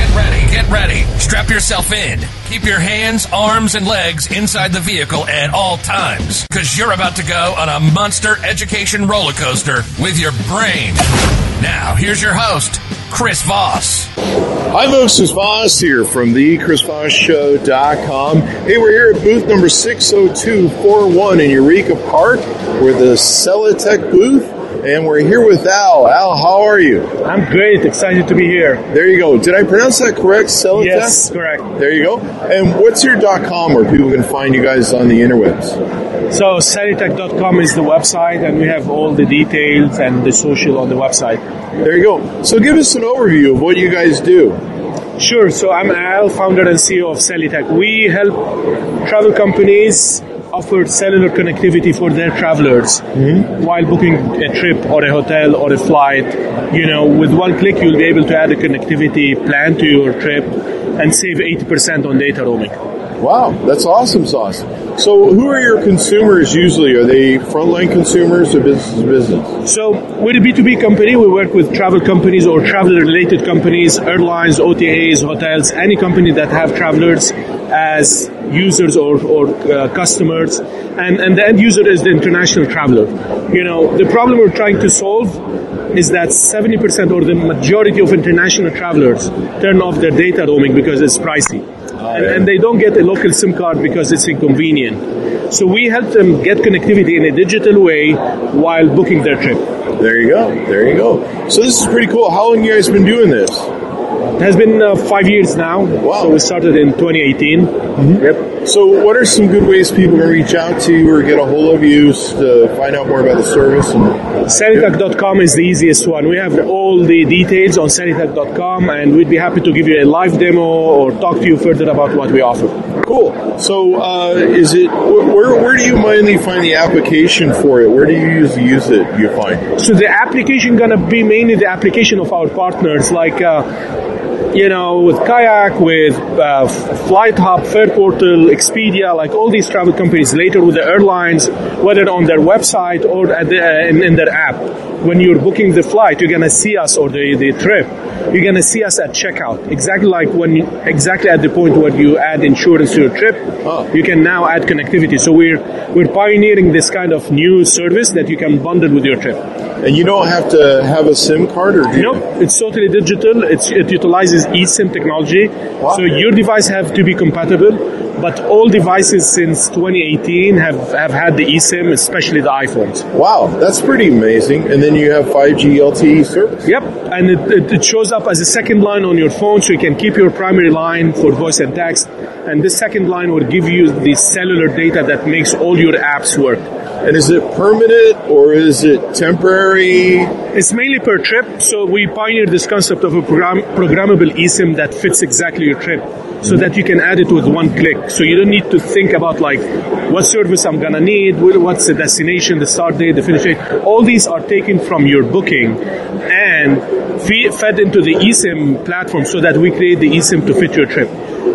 Get ready, get ready. Strap yourself in. Keep your hands, arms, and legs inside the vehicle at all times, because you're about to go on a monster education roller coaster with your brain. Now, here's your host, Chris Voss. Hi, folks. It's Voss here from the ChrisVossShow.com. Hey, we're here at booth number 60241 in Eureka Park. We're the Celitech booth, and we're here with Al. Al, how are you? I'm great. Excited to be here. There you go. Did I pronounce that correct? Celitech? Yes, correct. There you go. And what's your .com where people can find you guys on the interwebs? So Celitech.com is the website, and we have all the details and the social on the website. There you go. So give us an overview of what you guys do. Sure. So I'm Al, founder and CEO of Celitech. We help travel companies offer cellular connectivity for their travelers Mm-hmm. while booking a trip or a hotel or a flight. You know, with one click, you'll be able to add a connectivity plan to your trip and save 80% on data roaming. Wow, that's awesome sauce. So, who are your consumers usually? Are they frontline consumers or business to business? So we're a B2B company. We work with travel companies or travel-related companies, airlines, OTAs, hotels, any company that have travelers as users or, or uh, customers. And, and the end user is the international traveler. You know, the problem we're trying to solve is that 70% or the majority of international travelers turn off their data roaming because it's pricey. And, and they don't get a local SIM card because it's inconvenient. So we help them get connectivity in a digital way while booking their trip. There you go. There you go. So this is pretty cool. How long you guys been doing this? It has been uh, five years now. Wow. So we started in 2018. Yep. So what are some good ways people can reach out to you or get a hold of you to find out more about the service? And Celitech.com is the easiest one. We have all the details on Celitech.com and we'd be happy to give you a live demo or talk to you further about what we offer. cool. So uh, is it where where do you mainly find the application for it? Where do you usually use it? You find? So the application gonna be mainly the application of our partners, like uh, you know, with Kayak, with uh, Flight Hub, Fareportal, Expedia, like all these travel companies. Later with the airlines, whether on their website or the, uh, in, in their app. When you're booking the flight, you're gonna see us or the, the trip. You're gonna see us at checkout, exactly like when you, exactly at the point where you add insurance to your trip. Oh. You can now add connectivity. So we're we're pioneering this kind of new service that you can bundle with your trip. And you don't have to have a SIM card, or do you? Nope, it's totally digital. It's, it utilizes eSIM technology. wow. So your device have to be compatible, but all devices since 2018 have, have had the eSIM, especially the iPhones. Wow, that's pretty amazing. And then you have 5G LTE service. Yep, and it, it, it shows up as a second line on your phone, so you can keep your primary line for voice and text, and this second line will give you the cellular data that makes all your apps work. And is it permanent or is it temporary? It's mainly per trip, so we pioneered this concept of a program, programmable eSIM that fits exactly your trip, so mm-hmm. that you can add it with one click. So you don't need to think about like what service I'm gonna need, what's the destination, the start date, the finish date. All these are taken from your booking and fed into the eSIM platform, so that we create the eSIM to fit your trip.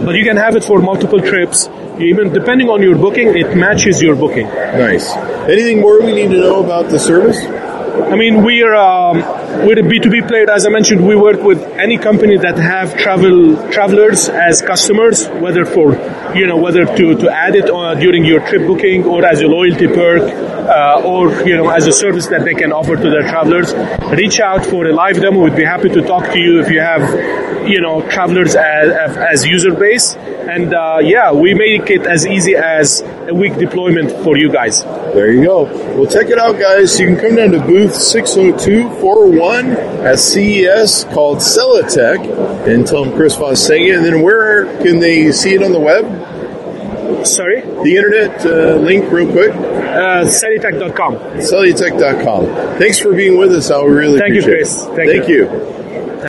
But you can have it for multiple trips. Even depending on your booking, it matches your booking. Nice. Anything more we need to know about the service? I mean, we're um, we're a B2B player. As I mentioned, we work with any company that have travel travelers as customers, whether for you know whether to, to add it uh, during your trip booking or as a loyalty perk uh, or you know as a service that they can offer to their travelers. Reach out for a live demo. We'd be happy to talk to you if you have you know travelers as, as user base. And uh, yeah, we make it as easy as a week deployment for you guys. There you go. Well, check it out, guys. You can come down to booth 60241 at CES called Celitech and tell them Chris Voss sang it. And then where can they see it on the web? Sorry, The internet uh, link, real quick. uh, Celitech.com. Celutech.com. Thanks for being with us, Al. We really appreciate it. Thank you, Chris. it. Thank Thank you.